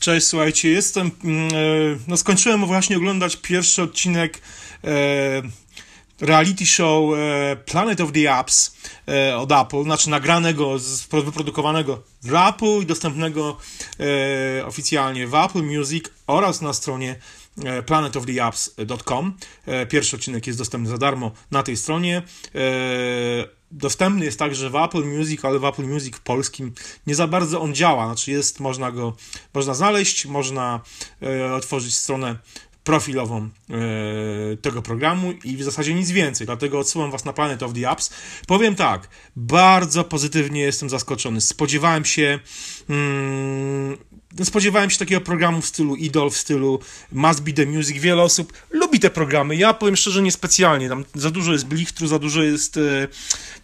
Cześć, słuchajcie, jestem. Mm, e, no, skończyłem właśnie oglądać pierwszy odcinek e, reality show e, Planet of the Apps od Apple, znaczy nagranego, wyprodukowanego w Apple i dostępnego oficjalnie w Apple Music oraz na stronie planetoftheapps.com. Pierwszy odcinek jest dostępny za darmo na tej stronie. Dostępny jest także w Apple Music, ale w Apple Music polskim nie za bardzo on działa. Znaczy jest, można go można znaleźć, można otworzyć stronę profilową e, tego programu i w zasadzie nic więcej, dlatego odsyłam Was na Planet of the Apps. Powiem tak, bardzo pozytywnie jestem zaskoczony. Spodziewałem się mm, spodziewałem się takiego programu w stylu Idol, w stylu Must Be The Music. Wiele osób lubi te programy. Ja powiem szczerze, niespecjalnie. Tam za dużo jest blichtru, za dużo jest e,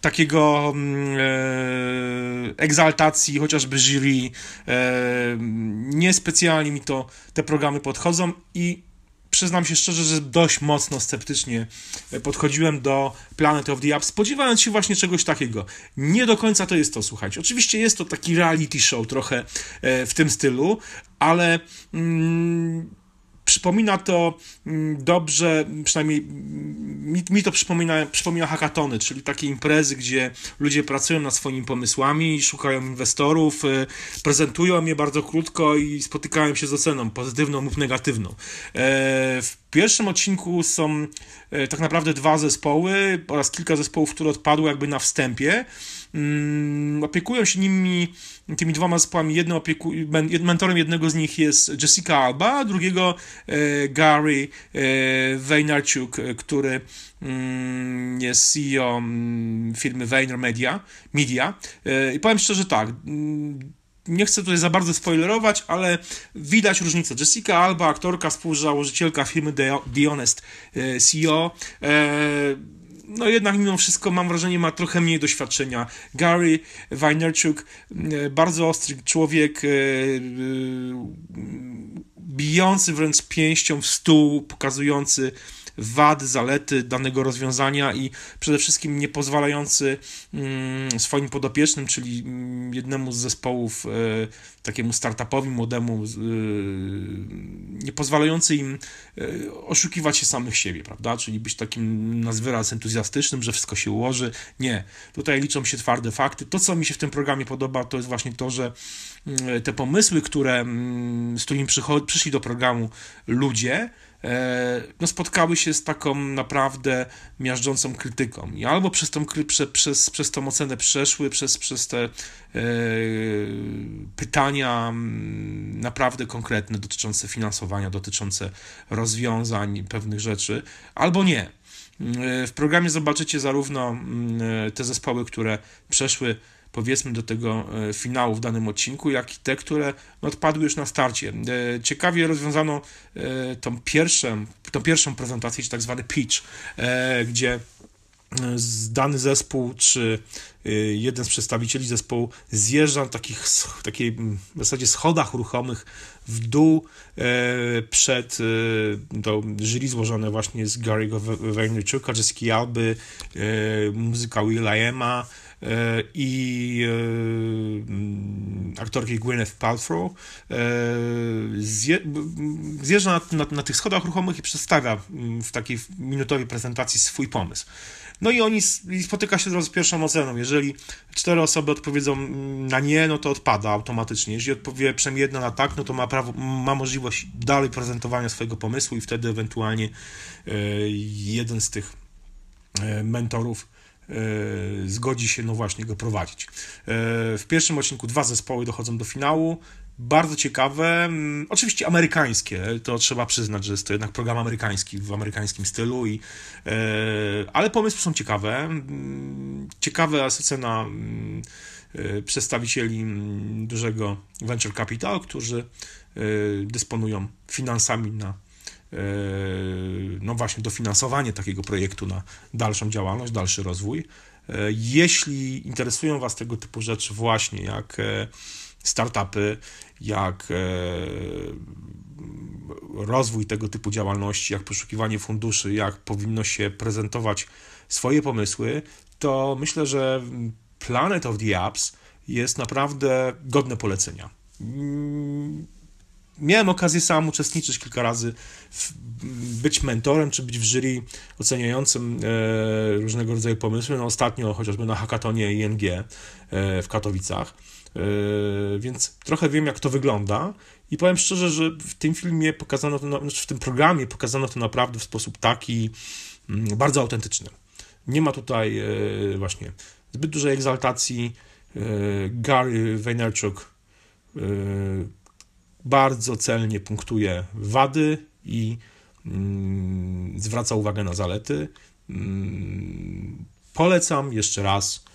takiego mm, e, egzaltacji, chociażby jury. E, niespecjalnie mi to te programy podchodzą i przyznam się szczerze, że dość mocno sceptycznie podchodziłem do Planet of the Apps, spodziewając się właśnie czegoś takiego. Nie do końca to jest to, słuchajcie. Oczywiście jest to taki reality show trochę e, w tym stylu, ale mm, przypomina to mm, dobrze, przynajmniej mi, mi, to przypomina, przypomina hackatony, czyli takie imprezy, gdzie ludzie pracują nad swoimi pomysłami, szukają inwestorów, y, prezentują je bardzo krótko i spotykają się z oceną, pozytywną lub negatywną. E, w pierwszym odcinku są e, tak naprawdę dwa zespoły oraz kilka zespołów, które odpadły jakby na wstępie. Mm, opiekują się nimi, tymi dwoma zespołami. Jednym opieku, mentorem jednego z nich jest Jessica Alba, a drugiego e, Gary e, Vaynerchuk, który mm, jest CEO mm, firmy Vayner Media. Media. I powiem szczerze tak, nie chcę tutaj za bardzo spoilerować, ale widać różnicę. Jessica Alba, aktorka, współzałożycielka firmy The Honest CEO, no jednak mimo wszystko mam wrażenie ma trochę mniej doświadczenia. Gary Wajnerczuk, e, bardzo ostry człowiek, e, e, bijący wręcz pięścią w stół, pokazujący wady, zalety danego rozwiązania i przede wszystkim nie pozwalający mm, swoim podopiecznym, czyli mm, jednemu z zespołów, takiemu startupowi młodemu, nie pozwalający im e, oszukiwać się samych siebie, prawda? Czyli być takim na wyraz entuzjastycznym, że wszystko się ułoży. Nie. Tutaj liczą się twarde fakty. To, co mi się w tym programie podoba, to jest właśnie to, że mm, te pomysły, które, z którymi przyszli do programu ludzie, no, spotkały się z taką naprawdę miażdżącą krytyką. I albo przez tą, prze, przez, przez tą ocenę przeszły, przez, przez te e, pytania mm, naprawdę konkretne dotyczące finansowania, dotyczące rozwiązań pewnych rzeczy, albo nie. E, w programie zobaczycie zarówno mm, te zespoły, które przeszły powiedzmy do tego e, finału w danym odcinku, jak i te, które no, odpadły już na starcie. E, ciekawie rozwiązano e, tą pierwszą, tą pierwszą prezentację, czy tak zwany pitch, gdzie dany zespół, czy jeden z przedstawicieli zespołu zjeżdża na takich, takiej w zasadzie schodach ruchomych w dół przed to jury złożone właśnie z Gary'ego Vaynerchuka, Jessica Alby, muzyka Willa Ema, E, i e, aktorki Gwyneth Paltrow e, zje, zjeżdża na, na, na, tych schodach ruchomych i przedstawia mm, w takiej minutowej prezentacji swój pomysł. No i oni spotyka się z pierwszą oceną. Jeżeli cztery osoby odpowiedzą mm, na nie, no to odpada automatycznie. Jeżeli odpowie przynajmniej jedna na tak, no to ma, prawo, ma możliwość dalej prezentowania swojego pomysłu i wtedy ewentualnie jeden z tych mentorów E, zgodzi się, no właśnie, go prowadzić. E, w pierwszym odcinku dwa zespoły dochodzą do finału. Bardzo ciekawe, mm, oczywiście amerykańskie, to trzeba przyznać, że jest to jednak program amerykański w amerykańskim stylu, i, e, ale pomysły są ciekawe. Mm, ciekawa jest ocena mm, przedstawicieli dużego venture capital, którzy dysponują finansami na E, no właśnie dofinansowanie takiego projektu na dalszą działalność, dalszy rozwój. E, jeśli interesują Was tego typu rzeczy, właśnie jak e, startupy, jak rozwój tego typu działalności, jak poszukiwanie funduszy, jak powinno się prezentować swoje pomysły, to myślę, że Planet of the Apps jest naprawdę godne polecenia. Miałem okazję sam uczestniczyć kilka razy, w, być mentorem, czy być w jury oceniającym e, różnego rodzaju pomysły. No, ostatnio chociażby na hackatonie ING e, w Katowicach. E, więc trochę wiem, jak to wygląda. I powiem szczerze, że w tym filmie pokazano to, znaczy w tym programie pokazano to naprawdę w sposób taki mm, bardzo autentyczny. Nie ma tutaj e, właśnie zbyt dużej egzaltacji. E, Gary Vaynerchuk bardzo celnie punktuje wady i mm, zwraca uwagę na zalety. Mm, polecam jeszcze raz.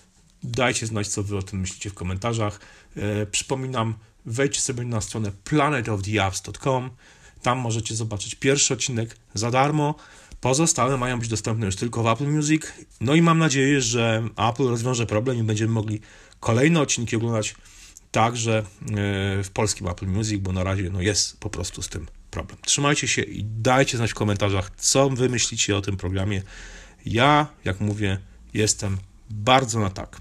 Dajcie znać, co wy o tym myślicie w komentarzach. E, przypominam, wejdźcie sobie na stronę planetoftheapps.com. Tam możecie zobaczyć pierwszy odcinek za darmo. Pozostałe mają być dostępne już tylko w Apple Music. No i mam nadzieję, że Apple rozwiąże problem i będziemy mogli kolejne odcinki oglądać także e, w polskim Apple Music, bo na razie no, jest po prostu z tym problem. Trzymajcie się i dajcie znać w komentarzach, co wy myślicie o tym programie. Ja, jak mówię, jestem bardzo na tak.